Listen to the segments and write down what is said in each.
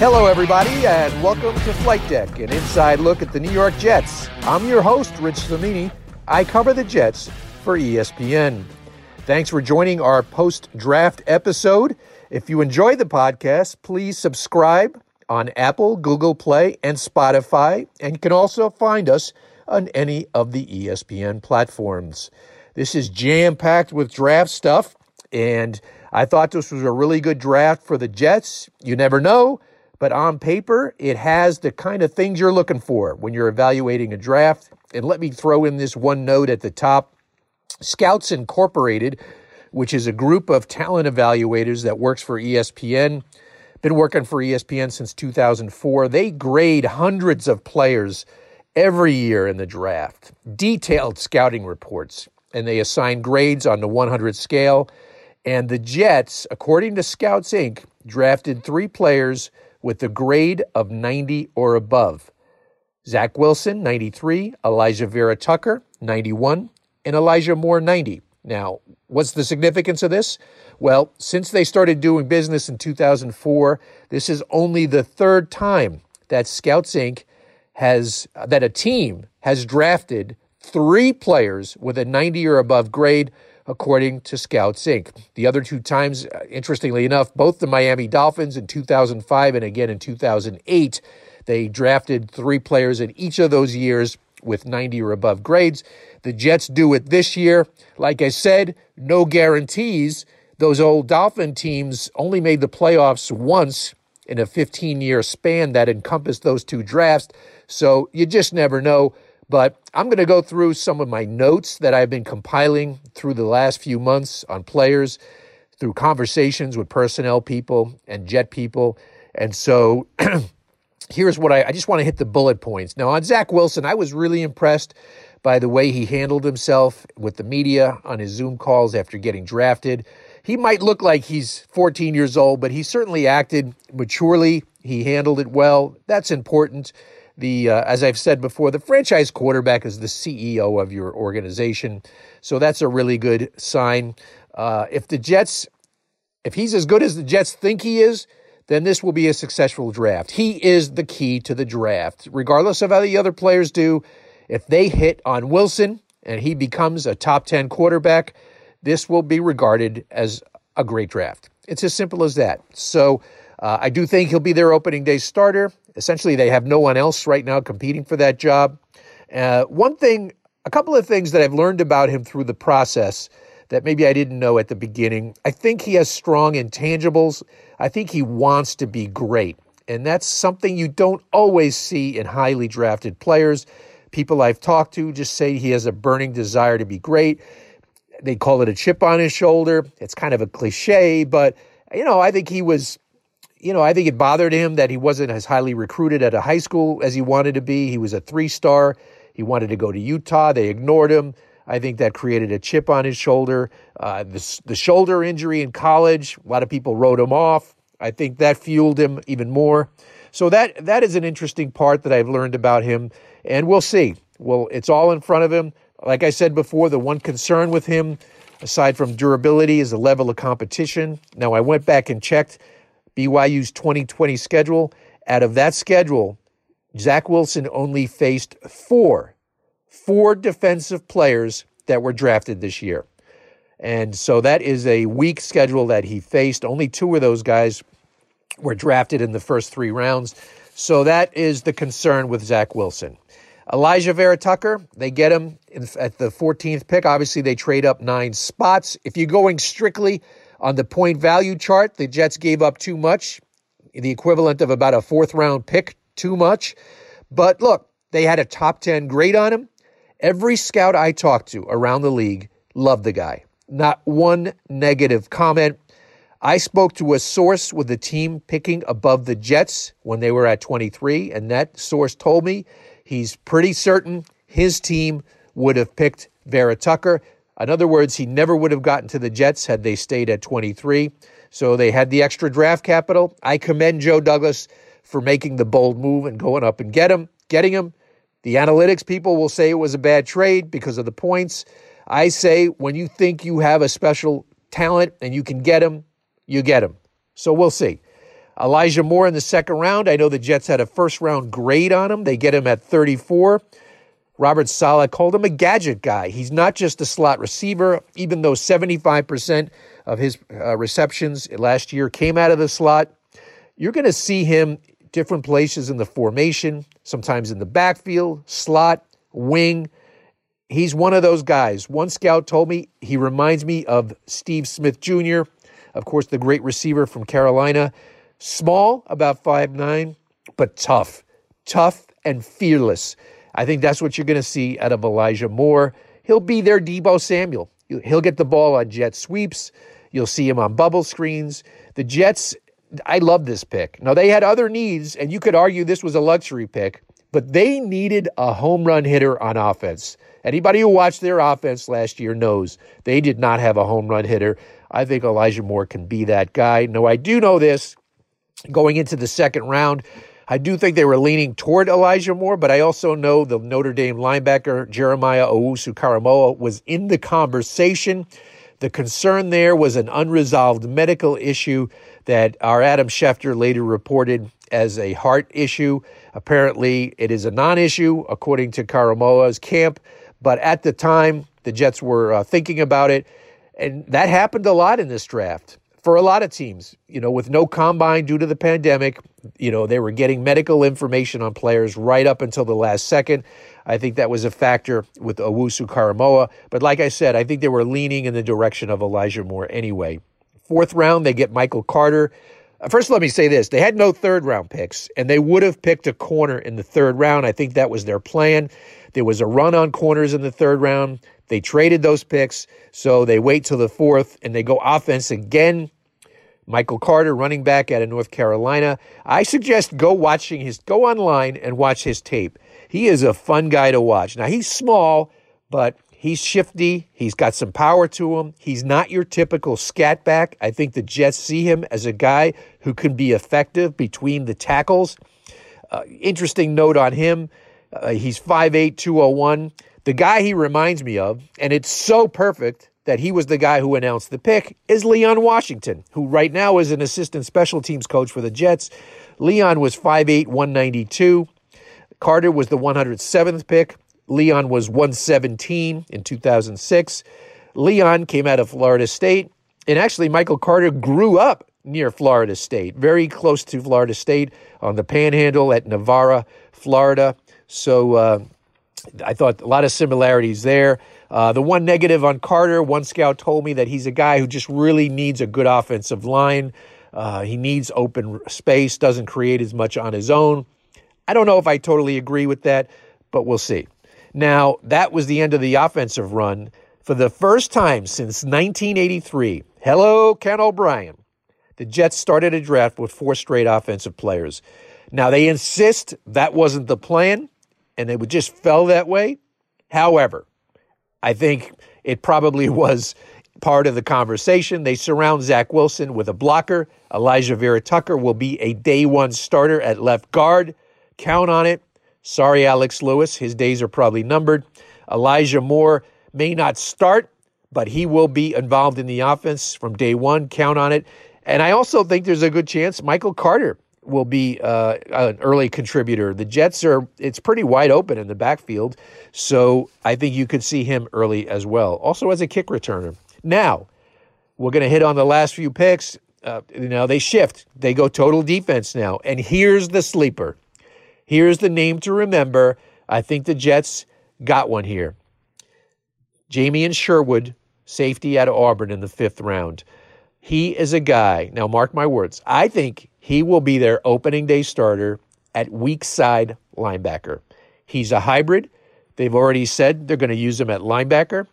Hello, everybody, and welcome to Flight Deck, an inside look at the New York Jets. I'm your host, Rich Cimini. I cover the Jets for ESPN. Thanks for joining our post draft episode. If you enjoy the podcast, please subscribe on Apple, Google Play, and Spotify, and you can also find us on any of the ESPN platforms. This is jam packed with draft stuff, and I thought this was a really good draft for the Jets. You never know but on paper, it has the kind of things you're looking for when you're evaluating a draft. And let me throw in this one note at the top Scouts Incorporated, which is a group of talent evaluators that works for ESPN, been working for ESPN since 2004. They grade hundreds of players every year in the draft, detailed scouting reports, and they assign grades on the 100 scale. And the Jets, according to Scouts Inc., drafted three players with a grade of 90 or above. Zach Wilson, 93, Alijah Vera Tucker, 91, and Elijah Moore, 90. Now, what's the significance of this? Well, since they started doing business in 2004, this is only the third time that Scouts Inc. has, that a team has drafted three players with a 90 or above grade according to Scouts Inc. The other two times, uh, interestingly enough, both the Miami Dolphins in 2005 and again in 2008, they drafted three players in each of those years with 90 or above grades. The Jets do it this year. Like I said, no guarantees. Those old Dolphin teams only made the playoffs once in a 15 year span that encompassed those two drafts. So you just never know. But I'm going to go through some of my notes that I've been compiling through the last few months on players, through conversations with personnel people and jet people. And so here's what I, I just want to hit the bullet points. Now, on Zach Wilson, I was really impressed by the way he handled himself with the media on his Zoom calls after getting drafted. He might look like he's 14 years old, but he certainly acted maturely. He handled it well. That's important the uh, as I've said before, the franchise quarterback is the CEO of your organization, so that's a really good sign. Uh, if the Jets, if he's as good as the Jets think he is, then this will be a successful draft. He is the key to the draft, regardless of how the other players do. If they hit on Wilson and he becomes a top ten quarterback, this will be regarded as a great draft. It's as simple as that. So. Uh, I do think he'll be their opening day starter. Essentially, they have no one else right now competing for that job. Uh, one thing, a couple of things that I've learned about him through the process that maybe I didn't know at the beginning. I think he has strong intangibles. I think he wants to be great. And that's something you don't always see in highly drafted players. People I've talked to just say he has a burning desire to be great. They call it a chip on his shoulder. It's kind of a cliche, but you know, I think he was you know, I think it bothered him that he wasn't as highly recruited at a high school as he wanted to be. He was a three star. He wanted to go to Utah. They ignored him. I think that created a chip on his shoulder. Uh, the, the shoulder injury in college, a lot of people wrote him off. I think that fueled him even more. So that that is an interesting part that I've learned about him, and we'll see. Well, it's all in front of him. Like I said before, the one concern with him, aside from durability, is the level of competition. Now I went back and checked BYU's 2020 schedule. Out of that schedule, Zach Wilson only faced four, four defensive players that were drafted this year. And so that is a weak schedule that he faced. Only two of those guys were drafted in the first three rounds. So that is the concern with Zach Wilson. Alijah Vera Tucker, they get him at the 14th pick. Obviously, they trade up nine spots. If you're going strictly on the point value chart, the Jets gave up too much, the equivalent of about a fourth round pick, too much. But look, they had a top 10 grade on him. Every scout I talked to around the league loved the guy. Not one negative comment. I spoke to a source with the team picking above the Jets when they were at 23, and that source told me he's pretty certain his team would have picked Vera Tucker. In other words, he never would have gotten to the Jets had they stayed at 23. So they had the extra draft capital. I commend Joe Douglas for making the bold move and going up and get him, getting him. The analytics people will say it was a bad trade because of the points. I say when you think you have a special talent and you can get him, you get him. So we'll see. Elijah Moore in the second round. I know the Jets had a first round grade on him. They get him at 34. Robert Saleh called him a gadget guy. He's not just a slot receiver, even though 75% of his uh, receptions last year came out of the slot. You're going to see him different places in the formation, sometimes in the backfield, slot, wing. He's one of those guys. One scout told me he reminds me of Steve Smith Jr., of course, the great receiver from Carolina. Small, about five nine, but tough, tough and fearless. I think that's what you're going to see out of Elijah Moore. He'll be their Deebo Samuel. He'll get the ball on jet sweeps. You'll see him on bubble screens. The Jets, I love this pick. Now, they had other needs, and you could argue this was a luxury pick, but they needed a home run hitter on offense. Anybody who watched their offense last year knows they did not have a home run hitter. I think Elijah Moore can be that guy. No, I do know this going into the second round. I do think they were leaning toward Elijah Moore, but I also know the Notre Dame linebacker Jeremiah Owusu Koramoah was in the conversation. The concern there was an unresolved medical issue that our Adam Schefter later reported as a heart issue. Apparently, it is a non issue, according to Koramoah's camp. But at the time, the Jets were uh, thinking about it. And that happened a lot in this draft for a lot of teams, you know, with no combine due to the pandemic, you know, they were getting medical information on players right up until the last second. I think that was a factor with Owusu Koramoah. But like I said, I think they were leaning in the direction of Elijah Moore anyway. Fourth round, they get Michael Carter. Uh, first, let me say this. They had no third round picks, and they would have picked a corner in the third round. I think that was their plan. There was a run on corners in the third round. They traded those picks, so they wait till the fourth and they go offense again. Michael Carter, running back out of North Carolina. I suggest go watching his go online and watch his tape. He is a fun guy to watch. Now he's small, but he's shifty. He's got some power to him. He's not your typical scat back. I think the Jets see him as a guy who can be effective between the tackles. Uh, interesting note on him. Uh, he's 5'8, 201. The guy he reminds me of, and it's so perfect that he was the guy who announced the pick, is Leon Washington, who right now is an assistant special teams coach for the Jets. Leon was 5'8, 192. Carter was the 107th pick. Leon was 117 in 2006. Leon came out of Florida State, and actually, Michael Carter grew up near Florida State, very close to Florida State on the panhandle at Navarre, Florida. So, uh, I thought a lot of similarities there. Uh, the one negative on Carter, one scout told me that he's a guy who just really needs a good offensive line. Uh, he needs open space, doesn't create as much on his own. I don't know if I totally agree with that, but we'll see. Now, that was the end of the offensive run. For the first time since 1983, hello, Ken O'Brien, the Jets started a draft with four straight offensive players. Now, they insist that wasn't the plan and it would just fell that way. However, I think it probably was part of the conversation. They surround Zach Wilson with a blocker. Alijah Vera-Tucker will be a day one starter at left guard. Count on it. Sorry, Alex Lewis. His days are probably numbered. Elijah Moore may not start, but he will be involved in the offense from day one. Count on it. And I also think there's a good chance Michael Carter will be uh, an early contributor. The Jets are it's pretty wide open in the backfield, so I think you could see him early as well. Also as a kick returner. Now we're going to hit on the last few picks. Uh, they shift. They go total defense now, and here's the sleeper. Here's the name to remember. I think the Jets got one here. Jamien Sherwood, safety out of Auburn in the fifth round. He is a guy. Now, mark my words. I think he will be their opening day starter at weak side linebacker. He's a hybrid. They've already said they're going to use him at linebacker.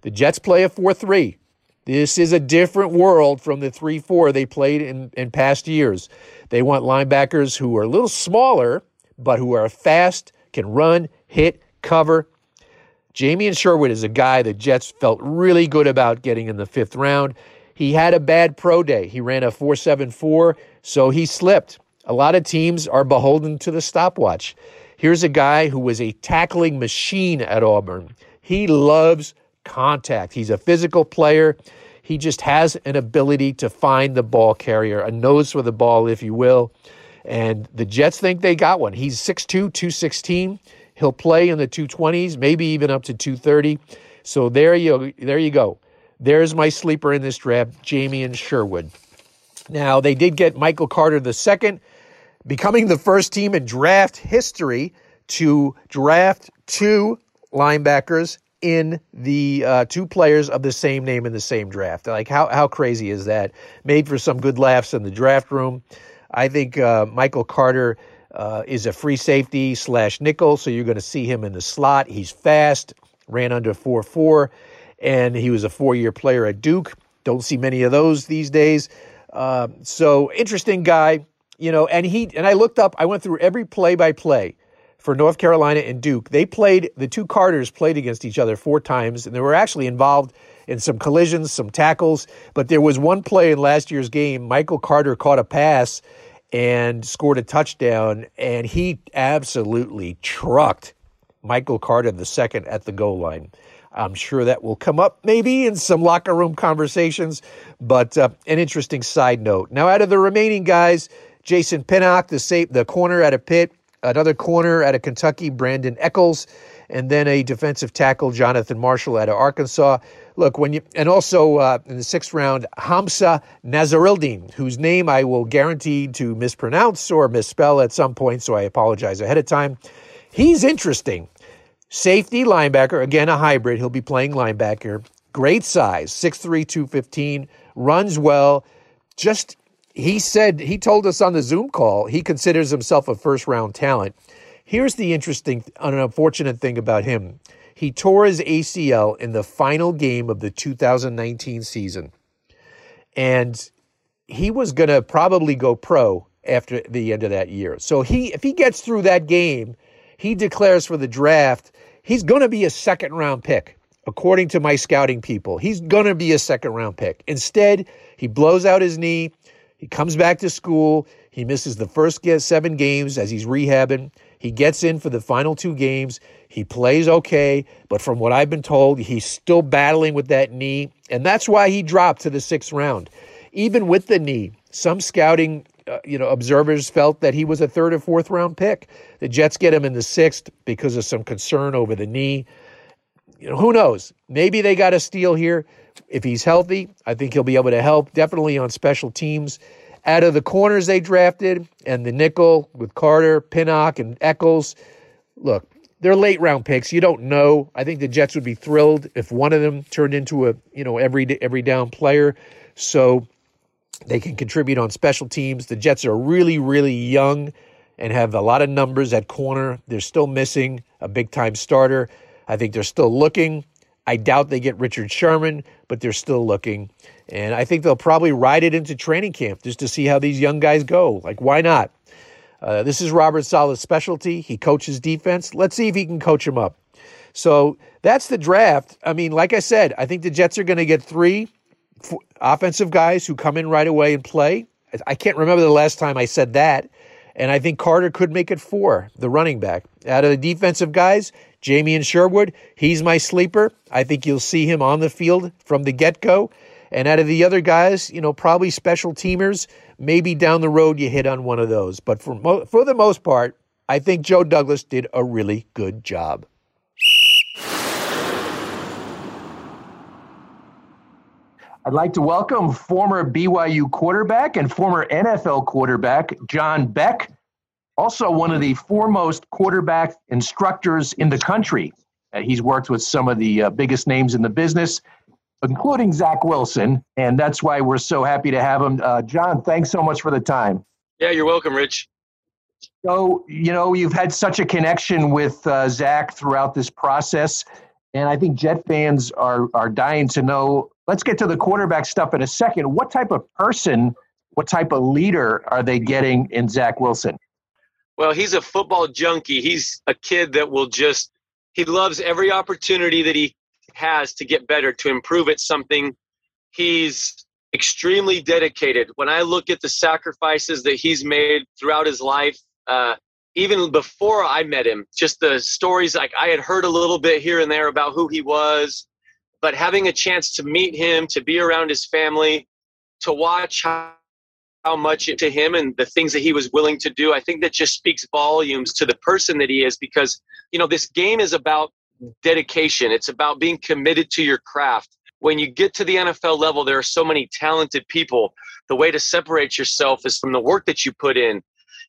The Jets play a 4 3. This is a different world from the 3 4 they played in, in past years. They want linebackers who are a little smaller, but who are fast, can run, hit, cover. Jamien Sherwood is a guy the Jets felt really good about getting in the fifth round. He had a bad pro day. He ran a 4.74, so he slipped. A lot of teams are beholden to the stopwatch. Here's a guy who was a tackling machine at Auburn. He loves contact. He's a physical player. He just has an ability to find the ball carrier, a nose for the ball, if you will. And the Jets think they got one. He's 6'2, 216. He'll play in the 220s, maybe even up to 230. So there you there you go. There's my sleeper in this draft, Jamien Sherwood. Now they did get Michael Carter II, becoming the first team in draft history to draft two linebackers in the uh, two players of the same name in the same draft. Like how how crazy is that? Made for some good laughs in the draft room. I think uh, Michael Carter uh, is a free safety slash nickel, so you're going to see him in the slot. He's fast, ran under four four, and he was a four year player at Duke. Don't see many of those these days. Uh, so interesting guy, you know. And he and I looked up. I went through every play by play for North Carolina and Duke. They played, the two Carters played against each other four times, and they were actually involved in some collisions, some tackles. But there was one play in last year's game. Michael Carter caught a pass and scored a touchdown, and he absolutely trucked Michael Carter the second at the goal line. I'm sure that will come up maybe in some locker room conversations, but uh, an interesting side note. Now, out of the remaining guys, Jason Pinnock, the safe, the corner at a Pitt, another corner out of Kentucky, Brandon Echols, and then a defensive tackle, Jonathan Marshall out of Arkansas. Look, when you and also uh, in the sixth round, Hamsah Nasirildeen, whose name I will guarantee to mispronounce or misspell at some point, so I apologize ahead of time. He's interesting. Safety linebacker, again a hybrid. He'll be playing linebacker. Great size, 6'3, 215, runs well. Just he said he told us on the Zoom call he considers himself a first round talent. Here's the interesting, and unfortunate thing about him. He tore his ACL in the final game of the 2019 season. And he was going to probably go pro after the end of that year. So he if he gets through that game, he declares for the draft, he's going to be a second round pick. According to my scouting people, he's going to be a second round pick. Instead, he blows out his knee, he comes back to school. He misses the first seven games as he's rehabbing. He gets in for the final two games. He plays okay, but from what I've been told, he's still battling with that knee, and that's why he dropped to the sixth round. Even with the knee, some scouting uh, you know observers felt that he was a third or fourth round pick. The Jets get him in the sixth because of some concern over the knee. You know, who knows? Maybe they got a steal here. If he's healthy, I think he'll be able to help, definitely on special teams. Out of the corners they drafted and the nickel with Carter, Pinnock, and Echols, look, they're late round picks. You don't know. I think the Jets would be thrilled if one of them turned into a you know every every down player, so they can contribute on special teams. The Jets are really really young and have a lot of numbers at corner. They're still missing a big time starter. I think they're still looking. I doubt they get Richard Sherman, but they're still looking. And I think they'll probably ride it into training camp just to see how these young guys go. Like, why not? Uh, this is Robert Saleh's specialty. He coaches defense. Let's see if he can coach them up. So that's the draft. I mean, like I said, I think the Jets are going to get three offensive guys who come in right away and play. I can't remember the last time I said that. And I think Carter could make it four, the running back. Out of the defensive guys, Jamien Sherwood, he's my sleeper. I think you'll see him on the field from the get go. And out of the other guys, you know, probably special teamers, maybe down the road you hit on one of those. But for, mo- for the most part, I think Joe Douglas did a really good job. I'd like to welcome former BYU quarterback and former NFL quarterback John Beck also one of the foremost quarterback instructors in the country. Uh, he's worked with some of the uh, biggest names in the business, including Zach Wilson, and that's why we're so happy to have him. Uh, John, thanks so much for the time. Yeah, you're welcome, Rich. So, you know, you've had such a connection with uh, Zach throughout this process, and I think Jet fans are are dying to know. Let's get to the quarterback stuff in a second. What type of person, what type of leader are they getting in Zach Wilson? Well, he's a football junkie. He's a kid that will just, he loves every opportunity that he has to get better, to improve at something. He's extremely dedicated. When I look at the sacrifices that he's made throughout his life, uh, even before I met him, just the stories like I had heard a little bit here and there about who he was, but having a chance to meet him, to be around his family, to watch how, how much to him and the things that he was willing to do, I think that just speaks volumes to the person that he is because, you know, this game is about dedication. It's about being committed to your craft. When you get to the NFL level, there are so many talented people. The way to separate yourself is from the work that you put in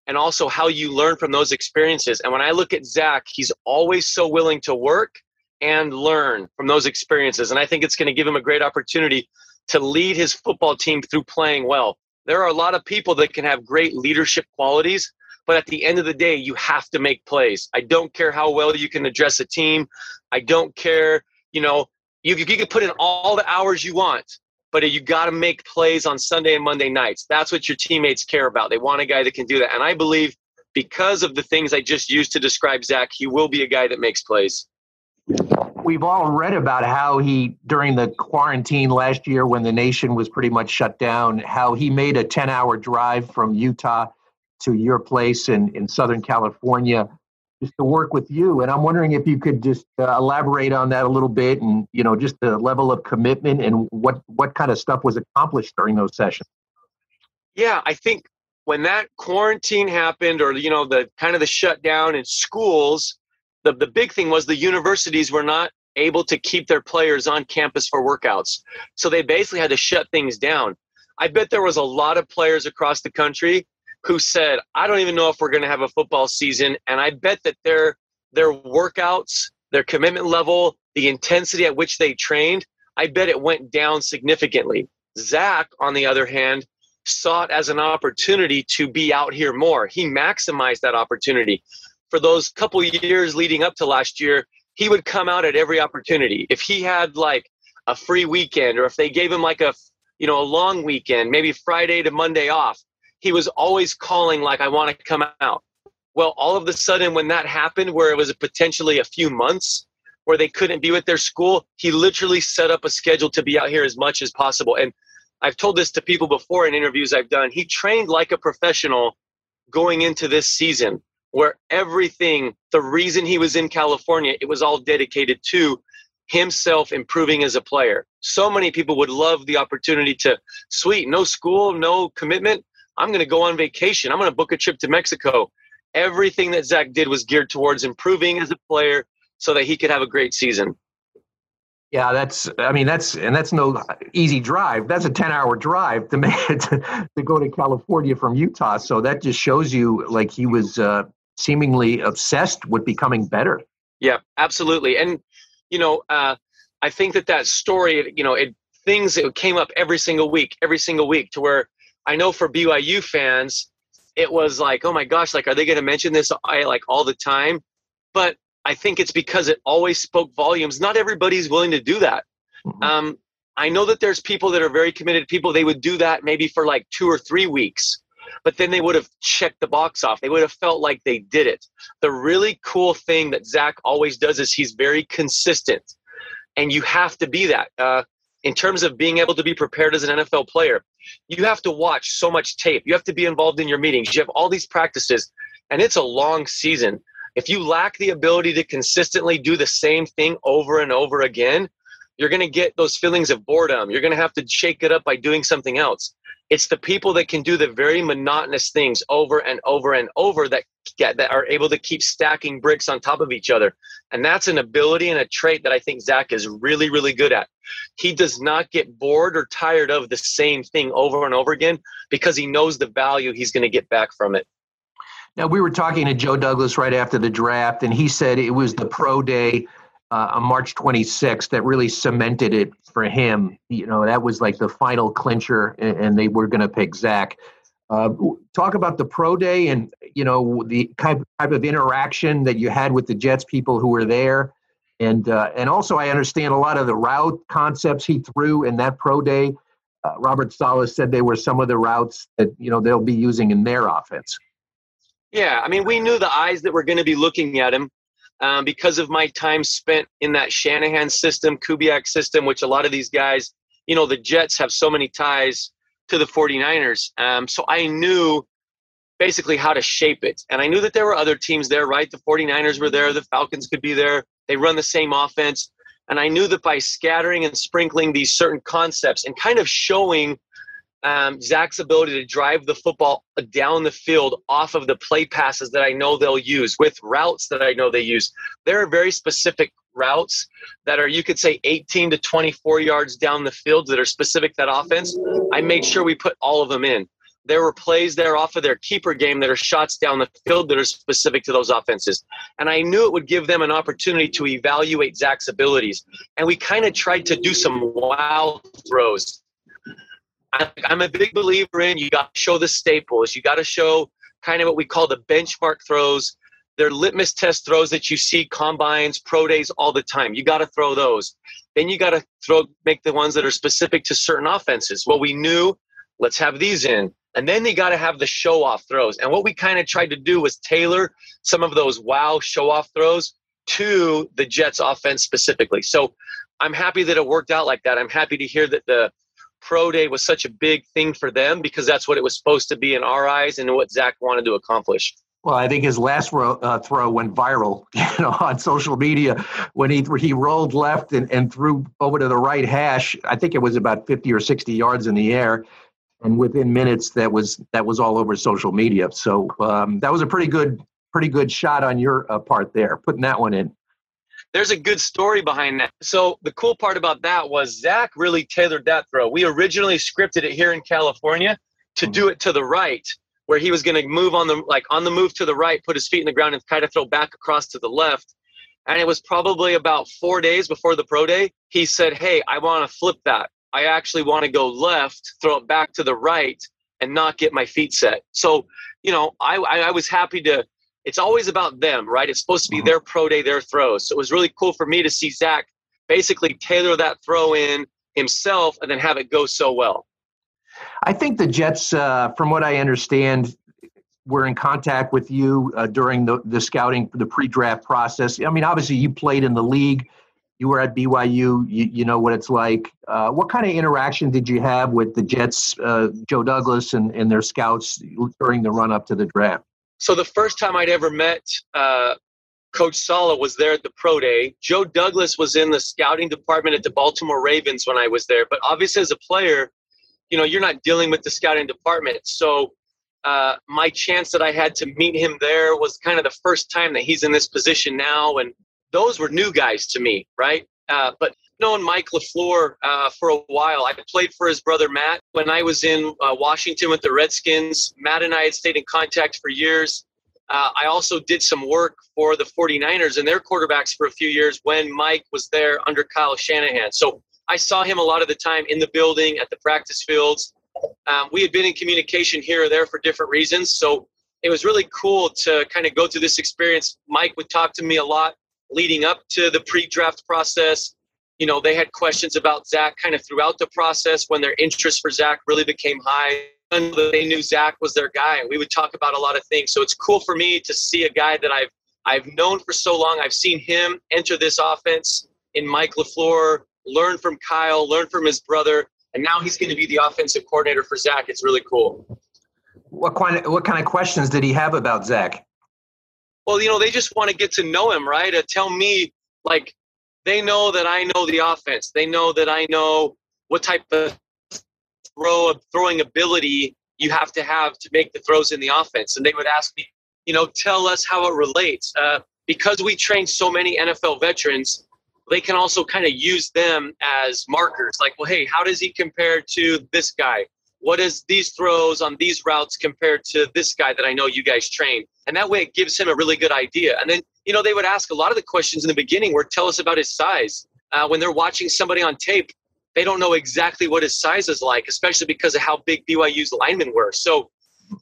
and also how you learn from those experiences. And when I look at Zach, he's always so willing to work and learn from those experiences. And I think it's going to give him a great opportunity to lead his football team through playing well. There are a lot of people that can have great leadership qualities, but at the end of the day, you have to make plays. I don't care how well you can address a team. I don't care, you know, you, you can put in all the hours you want, but you got to make plays on Sunday and Monday nights. That's what your teammates care about. They want a guy that can do that. And I believe because of the things I just used to describe Zach, he will be a guy that makes plays. We've all read about how he, during the quarantine last year when the nation was pretty much shut down, how he made a 10 hour drive from Utah to your place in, in Southern California just to work with you. And I'm wondering if you could just uh, elaborate on that a little bit and, you know, just the level of commitment and what, what kind of stuff was accomplished during those sessions. Yeah, I think when that quarantine happened or, you know, the kind of the shutdown in schools, the, the big thing was the universities were not able to keep their players on campus for workouts. So they basically had to shut things down. I bet there was a lot of players across the country who said, I don't even know if we're going to have a football season. And I bet that their, their workouts, their commitment level, the intensity at which they trained, I bet it went down significantly. Zach, on the other hand, saw it as an opportunity to be out here more. He maximized that opportunity for those couple years leading up to last year, he would come out at every opportunity. If he had like a free weekend or if they gave him like a you know a long weekend, maybe Friday to Monday off, he was always calling like I want to come out. Well, all of a sudden when that happened where it was potentially a few months where they couldn't be with their school, he literally set up a schedule to be out here as much as possible. And I've told this to people before in interviews I've done. He trained like a professional going into this season where everything, the reason he was in California, it was all dedicated to himself improving as a player. So many people would love the opportunity to, sweet, no school, no commitment. I'm going to go on vacation. I'm going to book a trip to Mexico. Everything that Zach did was geared towards improving as a player so that he could have a great season. Yeah, that's. I mean, that's and that's no easy drive. That's a ten-hour drive to make to, to go to California from Utah. So that just shows you, like he was uh, seemingly obsessed with becoming better. Yeah, absolutely. And you know, uh, I think that that story, you know, it things it came up every single week, every single week, to where I know for BYU fans, it was like, oh my gosh, like are they going to mention this I like all the time? But I think it's because it always spoke volumes. Not everybody's willing to do that. Mm-hmm. Um, I know that there's people that are very committed people. They would do that maybe for like two or three weeks but then they would have checked the box off. They would have felt like they did it. The really cool thing that Zach always does is he's very consistent, and you have to be that. Uh, in terms of being able to be prepared as an NFL player, you have to watch so much tape. You have to be involved in your meetings. You have all these practices, and it's a long season. If you lack the ability to consistently do the same thing over and over again, you're going to get those feelings of boredom. You're going to have to shake it up by doing something else. It's the people that can do the very monotonous things over and over and over that get that are able to keep stacking bricks on top of each other. And that's an ability and a trait that I think Zach is really, really good at. He does not get bored or tired of the same thing over and over again because he knows the value he's going to get back from it. Now, we were talking to Joe Douglas right after the draft, and he said it was the pro day uh, on March 26th that really cemented it for him. You know, that was like the final clincher, and, and they were going to pick Zach. Uh, talk about the pro day and you know the type type of interaction that you had with the Jets people who were there, and uh, and also I understand a lot of the route concepts he threw in that pro day. Uh, Robert Saleh said they were some of the routes that you know they'll be using in their offense. Yeah, I mean, we knew the eyes that were going to be looking at him um, because of my time spent in that Shanahan system, Kubiak system, which a lot of these guys, you know, the Jets have so many ties to the 49ers. Um, so I knew basically how to shape it. And I knew that there were other teams there, right? The 49ers were there, the Falcons could be there. They run the same offense. And I knew that by scattering and sprinkling these certain concepts and kind of showing um, Zach's ability to drive the football down the field off of the play passes that I know they'll use with routes that I know they use. There are very specific routes that are, you could say, 18 to 24 yards down the field that are specific to that offense. I made sure we put all of them in. There were plays there off of their keeper game that are shots down the field that are specific to those offenses. And I knew it would give them an opportunity to evaluate Zach's abilities. And we kind of tried to do some wild throws I'm a big believer in you got to show the staples. You got to show kind of what we call the benchmark throws. They're litmus test throws that you see combines, pro days all the time. You got to throw those. Then you got to throw make the ones that are specific to certain offenses. Well, we knew let's have these in. And then they got to have the show off throws. And what we kind of tried to do was tailor some of those wow show off throws to the Jets offense specifically. So I'm happy that it worked out like that. I'm happy to hear that the pro day was such a big thing for them because that's what it was supposed to be in our eyes and what Zach wanted to accomplish. Well, I think his last ro- uh, throw went viral, you know, on social media when he he rolled left and, and threw over to the right hash. I think it was about fifty or sixty yards in the air, and within minutes that was that was all over social media. So um, that was a pretty good pretty good shot on your uh, part there, putting that one in there's a good story behind that. So the cool part about that was Zach really tailored that throw. We originally scripted it here in California to hmm. do it to the right, where he was going to move on the like on the move to the right, put his feet in the ground, and kind of throw back across to the left. And it was probably about four days before the pro day. He said, "Hey, I want to flip that. I actually want to go left, throw it back to the right, and not get my feet set." So, you know, I I was happy to it's always about them, right? It's supposed to be mm-hmm. their pro day, their throws. So it was really cool for me to see Zach basically tailor that throw in himself and then have it go so well. I think the Jets, uh, from what I understand, were in contact with you uh, during the, the scouting, the pre draft process. I mean, obviously, you played in the league. You were at BYU. You, you know what it's like. Uh, what kind of interaction did you have with the Jets, uh, Joe Douglas, and, and their scouts during the run up to the draft? So the first time I'd ever met uh, Coach Saleh was there at the pro day. Joe Douglas was in the scouting department at the Baltimore Ravens when I was there. But obviously, as a player, you know, you're not dealing with the scouting department. So uh, my chance that I had to meet him there was kind of the first time that he's in this position now. And those were new guys to me, right? Uh, but known Mike LaFleur uh, for a while. I played for his brother Matt when I was in uh, Washington with the Redskins. Matt and I had stayed in contact for years. Uh, I also did some work for the 49ers and their quarterbacks for a few years when Mike was there under Kyle Shanahan. So I saw him a lot of the time in the building, at the practice fields. Um, we had been in communication here or there for different reasons. So it was really cool to kind of go through this experience. Mike would talk to me a lot leading up to the pre draft process you know, they had questions about Zach kind of throughout the process when their interest for Zach really became high. And they knew Zach was their guy, we would talk about a lot of things. So it's cool for me to see a guy that I've I've known for so long. I've seen him enter this offense in Mike LaFleur, learn from Kyle, learn from his brother, and now he's going to be the offensive coordinator for Zach. It's really cool. What kind of what kind of questions did he have about Zach? Well, you know, they just want to get to know him, right? Uh, tell me, like, they know that I know the offense. They know that I know what type of throw throwing ability you have to have to make the throws in the offense. And they would ask me, you know, tell us how it relates. Uh, because we train so many NFL veterans, they can also kind of use them as markers. Like, well, hey, how does he compare to this guy? What is these throws on these routes compared to this guy that I know you guys train? And that way it gives him a really good idea. And then you know, they would ask a lot of the questions in the beginning were tell us about his size. Uh, when they're watching somebody on tape, they don't know exactly what his size is like, especially because of how big BYU's linemen were. So,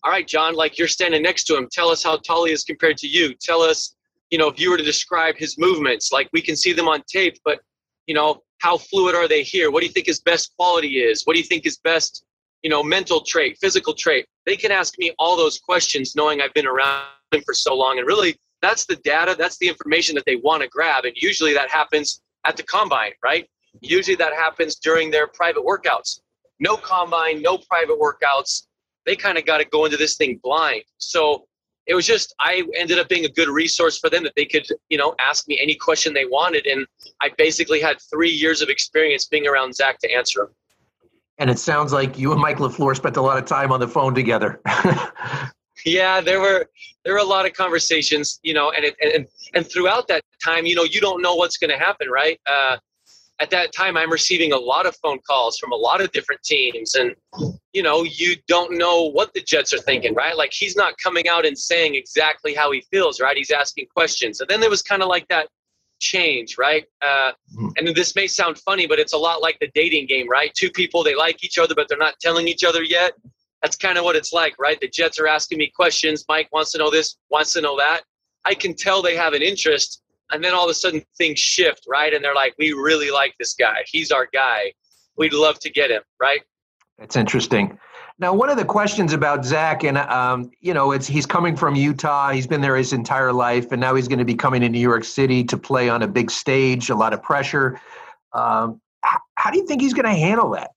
all right, John, like you're standing next to him. Tell us how tall he is compared to you. Tell us, you know, if you were to describe his movements, like we can see them on tape, but, you know, how fluid are they here? What do you think his best quality is? What do you think his best, you know, mental trait, physical trait? They can ask me all those questions knowing I've been around him for so long. And really, that's the data, that's the information that they want to grab. And usually that happens at the combine, right? Usually that happens during their private workouts. No combine, no private workouts. They kind of got to go into this thing blind. So it was just I ended up being a good resource for them that they could, you know, ask me any question they wanted, and I basically had three years of experience being around Zach to answer them. And it sounds like you and Mike LaFleur spent a lot of time on the phone together. yeah, there were there were a lot of conversations, you know, and it, and and throughout that time, you know, you don't know what's going to happen, right? Uh, at that time i'm receiving a lot of phone calls from a lot of different teams and you know you don't know what the jets are thinking right like he's not coming out and saying exactly how he feels right he's asking questions and then there was kind of like that change right uh, hmm. and this may sound funny but it's a lot like the dating game right two people they like each other but they're not telling each other yet that's kind of what it's like right the jets are asking me questions mike wants to know this wants to know that i can tell they have an interest and then all of a sudden things shift, right? And they're like, we really like this guy. He's our guy. We'd love to get him, right? That's interesting. Now, one of the questions about Zach, and um, you know, it's he's coming from Utah. He's been there his entire life, and now he's going to be coming to New York City to play on a big stage, a lot of pressure. Um, how, how do you think he's going to handle that?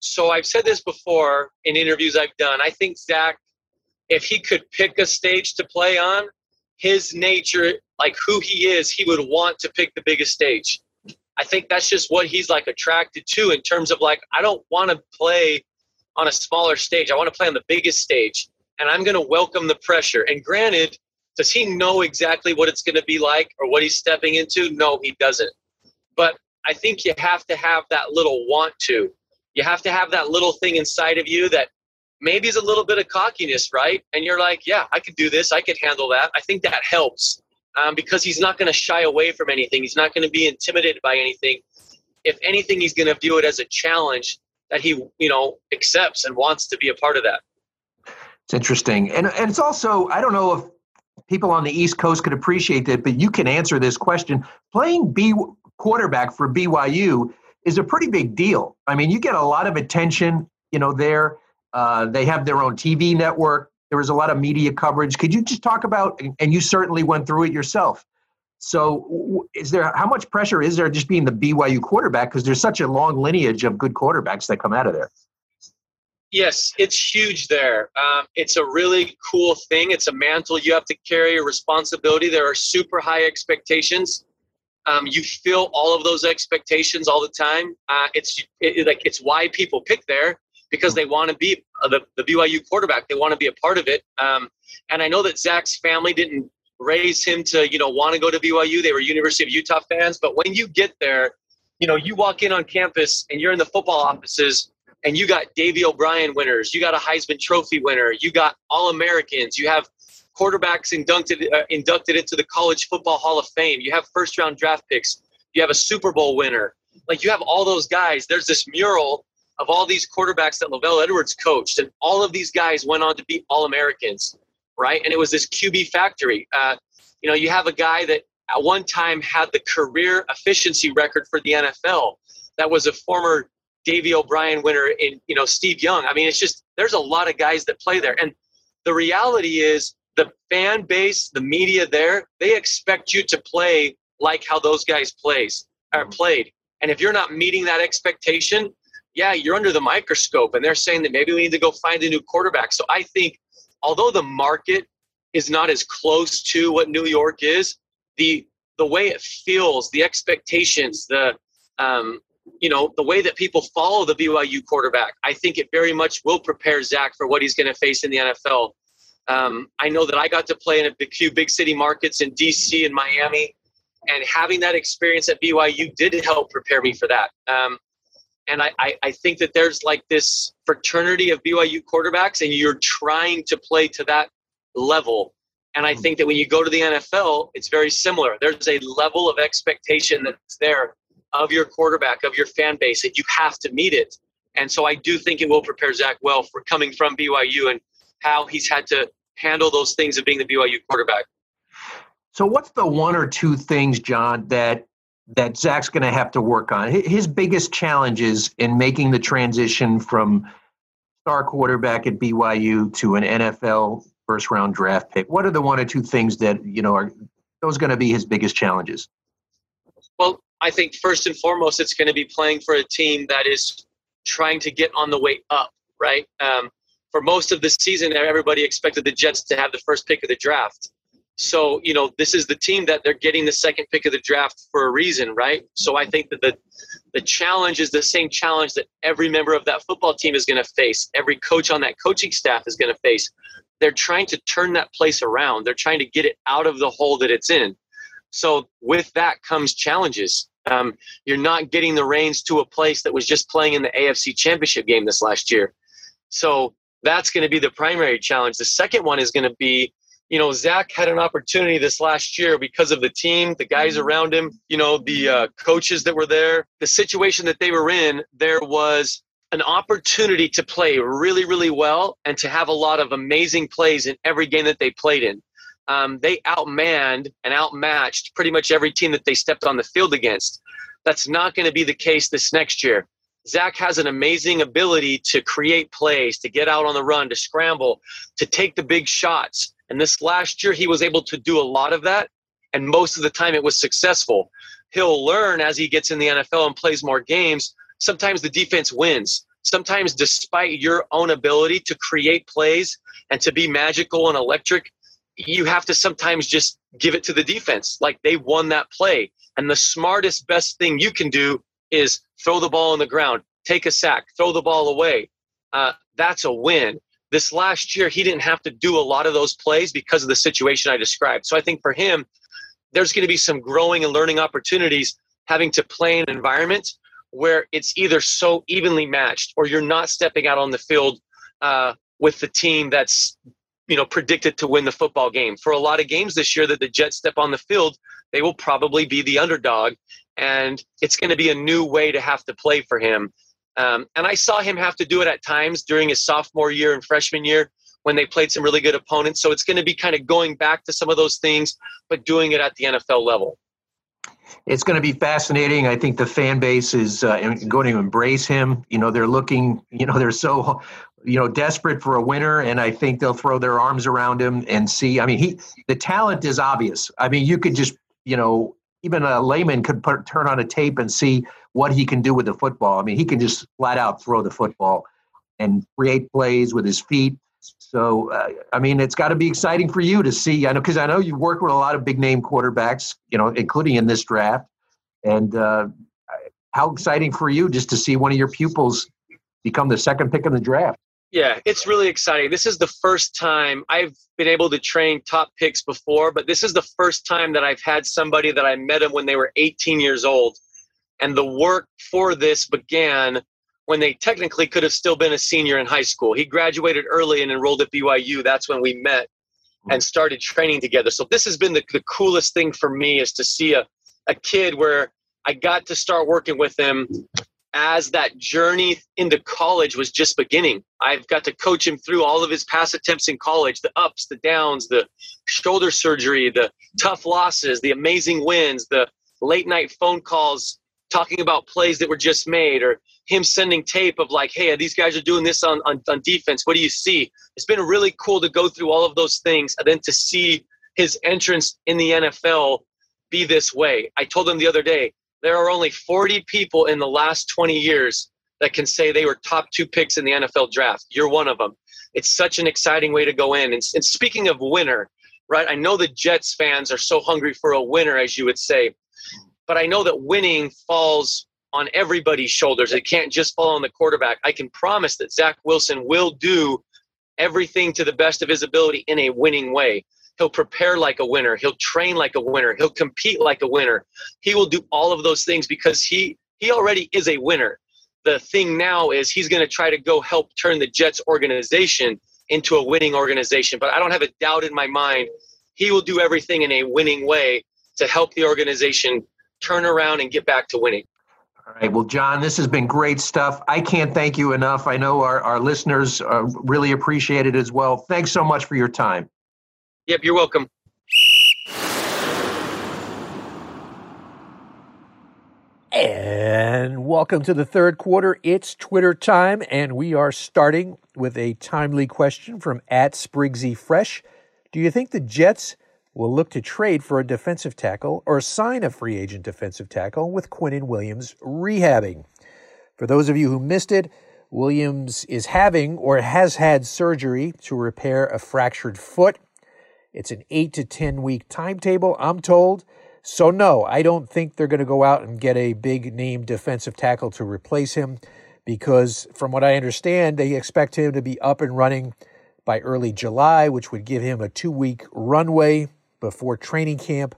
So I've said this before in interviews I've done. I think Zach, if he could pick a stage to play on, his nature, like who he is, he would want to pick the biggest stage. I think that's just what he's like attracted to in terms of like, I don't want to play on a smaller stage. I want to play on the biggest stage and I'm going to welcome the pressure. And granted, does he know exactly what it's going to be like or what he's stepping into? No, he doesn't. But I think you have to have that little want to. You have to have that little thing inside of you that maybe is a little bit of cockiness, right? And you're like, yeah, I could do this. I could handle that. I think that helps um, because he's not going to shy away from anything. He's not going to be intimidated by anything. If anything, he's going to view it as a challenge that he, you know, accepts and wants to be a part of that. It's interesting, and and it's also I don't know if people on the East Coast could appreciate that, but you can answer this question. Playing B quarterback for BYU is a pretty big deal. I mean, you get a lot of attention, you know, there uh, they have their own TV network. There was a lot of media coverage. Could you just talk about, and you certainly went through it yourself. So, is there how much pressure is there just being the BYU quarterback? Because there's such a long lineage of good quarterbacks that come out of there. Yes, it's huge there. Um, it's a really cool thing. It's a mantle you have to carry, a responsibility. There are super high expectations. Um, you feel all of those expectations all the time. Uh, it's it, like it's why people pick there because they want to be uh, the, the BYU quarterback. They want to be a part of it. Um, and I know that Zach's family didn't raise him to, you know, want to go to BYU. They were University of Utah fans. But when you get there, you know, you walk in on campus and you're in the football offices and you got Davy O'Brien winners, you got a Heisman Trophy winner, you got All Americans, you have quarterbacks inducted uh, inducted into the College Football Hall of Fame, you have first round draft picks, you have a Super Bowl winner. Like you have all those guys. There's this mural of all these quarterbacks that LaVell Edwards coached, and all of these guys went on to be All Americans, right? And it was this QB factory. Uh, you know, you have a guy that at one time had the career efficiency record for the NFL. That was a former Davy O'Brien winner in, you know, Steve Young. I mean, it's just there's a lot of guys that play there, and the reality is the fan base, the media there, they expect you to play like how those guys plays are played. And if you're not meeting that expectation, yeah, you're under the microscope, and they're saying that maybe we need to go find a new quarterback. So I think, although the market is not as close to what New York is, the the way it feels, the expectations, the um, you know, the way that people follow the BYU quarterback, I think it very much will prepare Zach for what he's going to face in the NFL. Um, I know that I got to play in a few big city markets in DC and Miami, and having that experience at BYU did help prepare me for that. Um, and I, I, I think that there's like this fraternity of BYU quarterbacks, and you're trying to play to that level. And I hmm. think that when you go to the NFL, it's very similar. There's a level of expectation that's there of your quarterback, of your fan base, and you have to meet it. And so I do think it will prepare Zach well for coming from BYU and how he's had to handle those things of being the BYU quarterback. So, what's the one or two things, John, that that Zach's going to have to work on. His biggest challenges in making the transition from star quarterback at BYU to an NFL first round draft pick. What are the one or two things that you know are those going to be his biggest challenges? Well, I think first and foremost, it's going to be playing for a team that is trying to get on the way up. Right? Um, for most of the season, everybody expected the Jets to have the first pick of the draft. So, you know, this is the team that they're getting the second pick of the draft for a reason, right? So I think that the the challenge is the same challenge that every member of that football team is going to face. Every coach on that coaching staff is going to face. They're trying to turn that place around. They're trying to get it out of the hole that it's in. So with that comes challenges. Um, you're not getting the reins to a place that was just playing in the AFC Championship game this last year. So that's going to be the primary challenge. The second one is going to be, you know, Zach had an opportunity this last year because of the team, the guys mm-hmm. around him, you know, the uh, coaches that were there, the situation that they were in. There was an opportunity to play really, really well and to have a lot of amazing plays in every game that they played in. Um, they outmanned and outmatched pretty much every team that they stepped on the field against. That's not going to be the case this next year. Zach has an amazing ability to create plays, to get out on the run, to scramble, to take the big shots. And this last year, he was able to do a lot of that. And most of the time, it was successful. He'll learn as he gets in the NFL and plays more games. Sometimes the defense wins. Sometimes, despite your own ability to create plays and to be magical and electric, you have to sometimes just give it to the defense. Like they won that play. And the smartest, best thing you can do is throw the ball on the ground, take a sack, throw the ball away. Uh, that's a win. This last year, he didn't have to do a lot of those plays because of the situation I described. So I think for him, there's going to be some growing and learning opportunities having to play in an environment where it's either so evenly matched or you're not stepping out on the field uh, with the team that's you know predicted to win the football game. For a lot of games this year that the Jets step on the field, they will probably be the underdog, and it's going to be a new way to have to play for him. Um, and I saw him have to do it at times during his sophomore year and freshman year when they played some really good opponents. So it's going to be kind of going back to some of those things, but doing it at the NFL level. It's going to be fascinating. I think the fan base is uh, going to embrace him. You know, they're looking. You know, they're so you know desperate for a winner, and I think they'll throw their arms around him and see. I mean, he the talent is obvious. I mean, you could just you know even a layman could put, turn on a tape and see what he can do with the football. I mean, he can just flat out throw the football and create plays with his feet. So, uh, I mean, it's got to be exciting for you to see. I know because I know you work with a lot of big name quarterbacks, you know, including in this draft. And uh, how exciting for you just to see one of your pupils become the second pick in the draft. Yeah, it's really exciting. This is the first time I've been able to train top picks before, but this is the first time that I've had somebody that I met them when they were 18 years old. And the work for this began when they technically could have still been a senior in high school. He graduated early and enrolled at BYU. That's when we met and started training together. So this has been the, the coolest thing for me is to see a, a kid where I got to start working with him as that journey into college was just beginning. I've got to coach him through all of his past attempts in college, the ups, the downs, the shoulder surgery, the tough losses, the amazing wins, the late night phone calls talking about plays that were just made or him sending tape of like, hey, these guys are doing this on, on, on defense. What do you see? It's been really cool to go through all of those things and then to see his entrance in the NFL be this way. I told him the other day, there are only 40 people in the last 20 years that can say they were top two picks in the NFL draft. You're one of them. It's such an exciting way to go in. And, and speaking of winner, right, I know the Jets fans are so hungry for a winner, as you would say but I know that winning falls on everybody's shoulders. It can't just fall on the quarterback. I can promise that Zach Wilson will do everything to the best of his ability in a winning way. He'll prepare like a winner. He'll train like a winner. He'll compete like a winner. He will do all of those things because he he already is a winner. The thing now is he's going to try to go help turn the Jets organization into a winning organization. But I don't have a doubt in my mind he will do everything in a winning way to help the organization turn around and get back to winning. All right. Well, John, this has been great stuff. I can't thank you enough. I know our, our listeners uh, really appreciate it as well. Thanks so much for your time. Yep, you're welcome. And welcome to the third quarter. It's Twitter time, and we are starting with a timely question from at Sprigsy Fresh. Do you think the Jets will look to trade for a defensive tackle or sign a free agent defensive tackle with Quinnen Williams rehabbing. For those of you who missed it, Williams is having or has had surgery to repair a fractured foot. It's an eight to 10 week timetable, I'm told. So, no, I don't think they're going to go out and get a big name defensive tackle to replace him because, from what I understand, they expect him to be up and running by early July, which would give him a two week runway before training camp.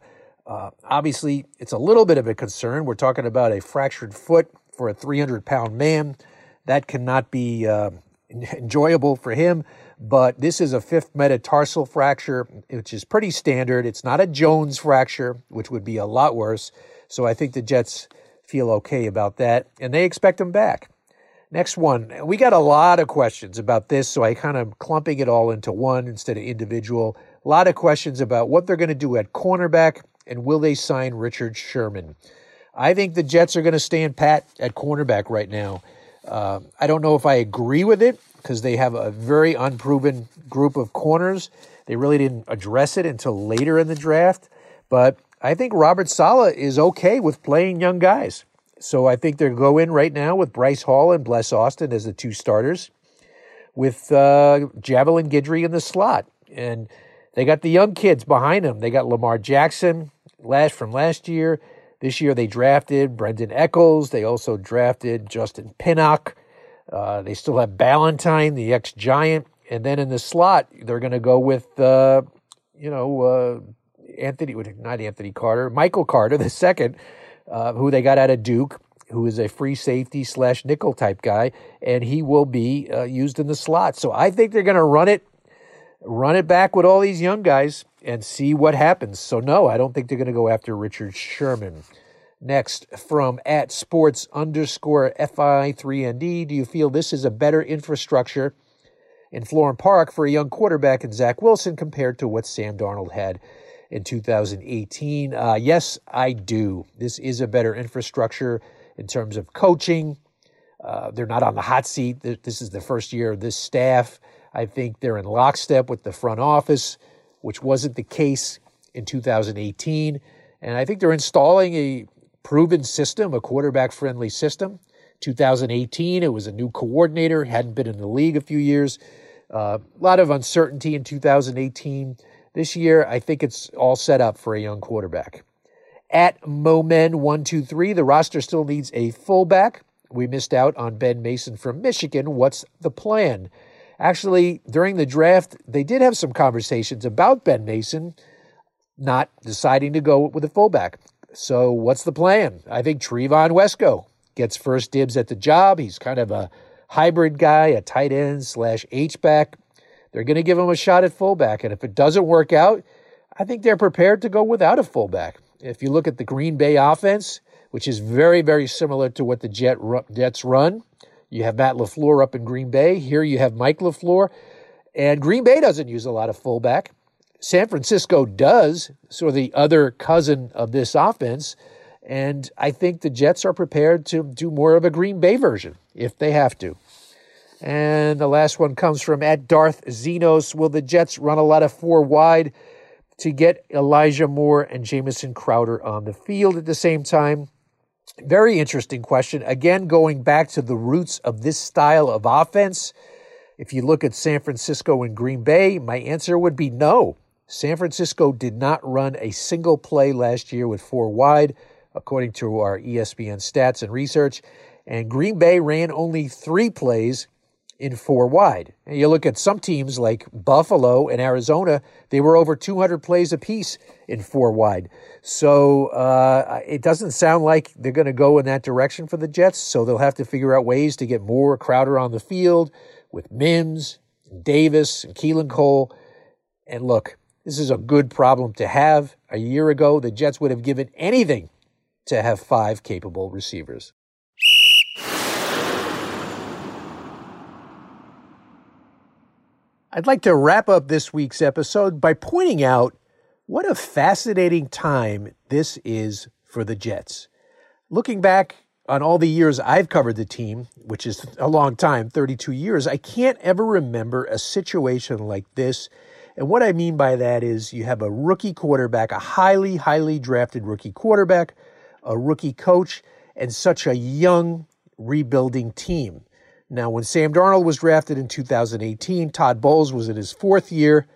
Uh, obviously, it's a little bit of a concern. We're talking about a fractured foot for a 300 pound man. That cannot be uh, enjoyable for him. But this is a fifth metatarsal fracture, which is pretty standard. It's not a Jones fracture, which would be a lot worse. So I think the Jets feel okay about that, and they expect him back. Next one. We got a lot of questions about this, so I kind of clumping it all into one instead of individual. A lot of questions about what they're going to do at cornerback and will they sign Richard Sherman. I think the Jets are going to stand pat at cornerback right now. Uh, I don't know if I agree with it because they have a very unproven group of corners. They really didn't address it until later in the draft. But I think Robert Saleh is okay with playing young guys. So I think they'll go in right now with Bryce Hall and Bless Austin as the two starters, with uh, Javelin Guidry in the slot. And they got the young kids behind them. They got Lamar Jackson last from last year. This year they drafted Brandin Echols. They also drafted Justin Pinnock. Uh, they still have Ballentine, the ex Giant, and then in the slot they're going to go with, uh, you know, uh, Anthony, not Anthony Carter, Michael Carter the second, uh, who they got out of Duke, who is a free safety slash nickel type guy, and he will be uh, used in the slot. So I think they're going to run it, run it back with all these young guys and see what happens. So no, I don't think they're going to go after Richard Sherman. Next, from at sports underscore FI3ND, do you feel this is a better infrastructure in Florham Park for a young quarterback in Zach Wilson compared to what Sam Darnold had in 2018? Uh, yes, I do. This is a better infrastructure in terms of coaching. Uh, they're not on the hot seat. This is the first year of this staff. I think they're in lockstep with the front office, which wasn't the case in 2018. And I think they're installing a proven system, a quarterback friendly system. 2018, it was a new coordinator, hadn't been in the league a few years. Uh, a lot of uncertainty in 2018. This year, I think it's all set up for a young quarterback. At Momen123, the roster still needs a fullback. We missed out on Ben Mason from Michigan. What's the plan? Actually, during the draft, they did have some conversations about Ben Mason not deciding to go with a fullback. So what's the plan? I think Trevon Wesco gets first dibs at the job. He's kind of a hybrid guy, a tight end slash H back. They're going to give him a shot at fullback, and if it doesn't work out, I think they're prepared to go without a fullback. If you look at the Green Bay offense, which is very, very similar to what the Jet Jets run, you have Matt LaFleur up in Green Bay. Here you have Mike LaFleur. And Green Bay doesn't use a lot of fullback. San Francisco does, sort of the other cousin of this offense. And I think the Jets are prepared to do more of a Green Bay version if they have to. And the last one comes from at Darth Zenos. Will the Jets run a lot of four wide to get Elijah Moore and Jamison Crowder on the field at the same time? Very interesting question. Again, going back to the roots of this style of offense. If you look at San Francisco and Green Bay, my answer would be no. San Francisco did not run a single play last year with four wide, according to our ESPN stats and research. And Green Bay ran only three plays in four wide. And you look at some teams like Buffalo and Arizona, they were over 200 plays apiece in four wide. So uh, it doesn't sound like they're going to go in that direction for the Jets. So they'll have to figure out ways to get more Crowder on the field with Mims, and Davis, and Keelan Cole. And look, this is a good problem to have. A year ago, the Jets would have given anything to have five capable receivers. I'd like to wrap up this week's episode by pointing out what a fascinating time this is for the Jets. Looking back on all the years I've covered the team, which is a long time 32 years I can't ever remember a situation like this and what I mean by that is you have a rookie quarterback, a highly, highly drafted rookie quarterback, a rookie coach, and such a young rebuilding team. Now, when Sam Darnold was drafted in 2018, Todd Bowles was in his fourth year.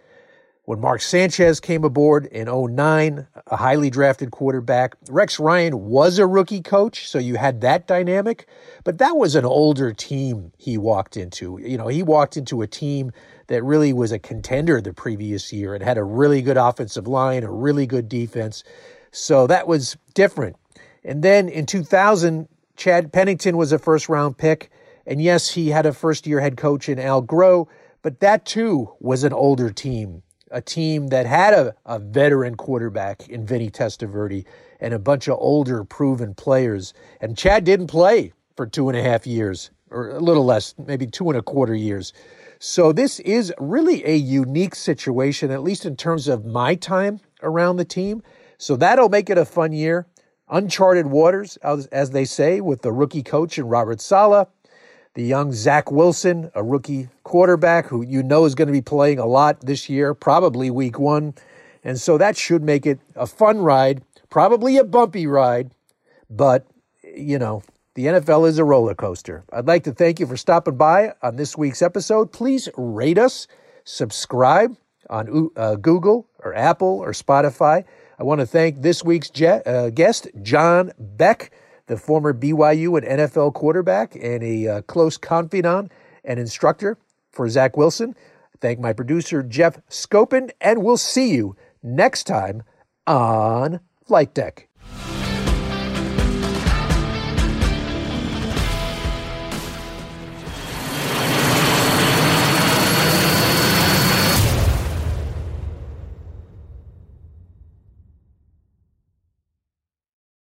When Mark Sanchez came aboard in 09, a highly drafted quarterback, Rex Ryan was a rookie coach, so you had that dynamic, but that was an older team he walked into. You know, he walked into a team that really was a contender the previous year and had a really good offensive line, a really good defense. So that was different. And then in 2000, Chad Pennington was a first round pick. And yes, he had a first year head coach in Al Groh, but that too was an older team, a team that had a, a veteran quarterback in Vinny Testaverde and a bunch of older proven players. And Chad didn't play for two and a half years, or a little less, maybe two and a quarter years. So this is really a unique situation, at least in terms of my time around the team. So that'll make it a fun year. Uncharted waters, as, they say, with the rookie coach and Robert Saleh the young Zach Wilson, a rookie quarterback who you know is going to be playing a lot this year, probably week one. And so that should make it a fun ride, probably a bumpy ride, but, you know, the NFL is a roller coaster. I'd like to thank you for stopping by on this week's episode. Please rate us, subscribe on uh, Google or Apple or Spotify. I want to thank this week's je- uh, guest, John Beck the former BYU and NFL quarterback and a uh, close confidant and instructor for Zach Wilson. Thank my producer, Jeff Scopin, and we'll see you next time on Flight Deck.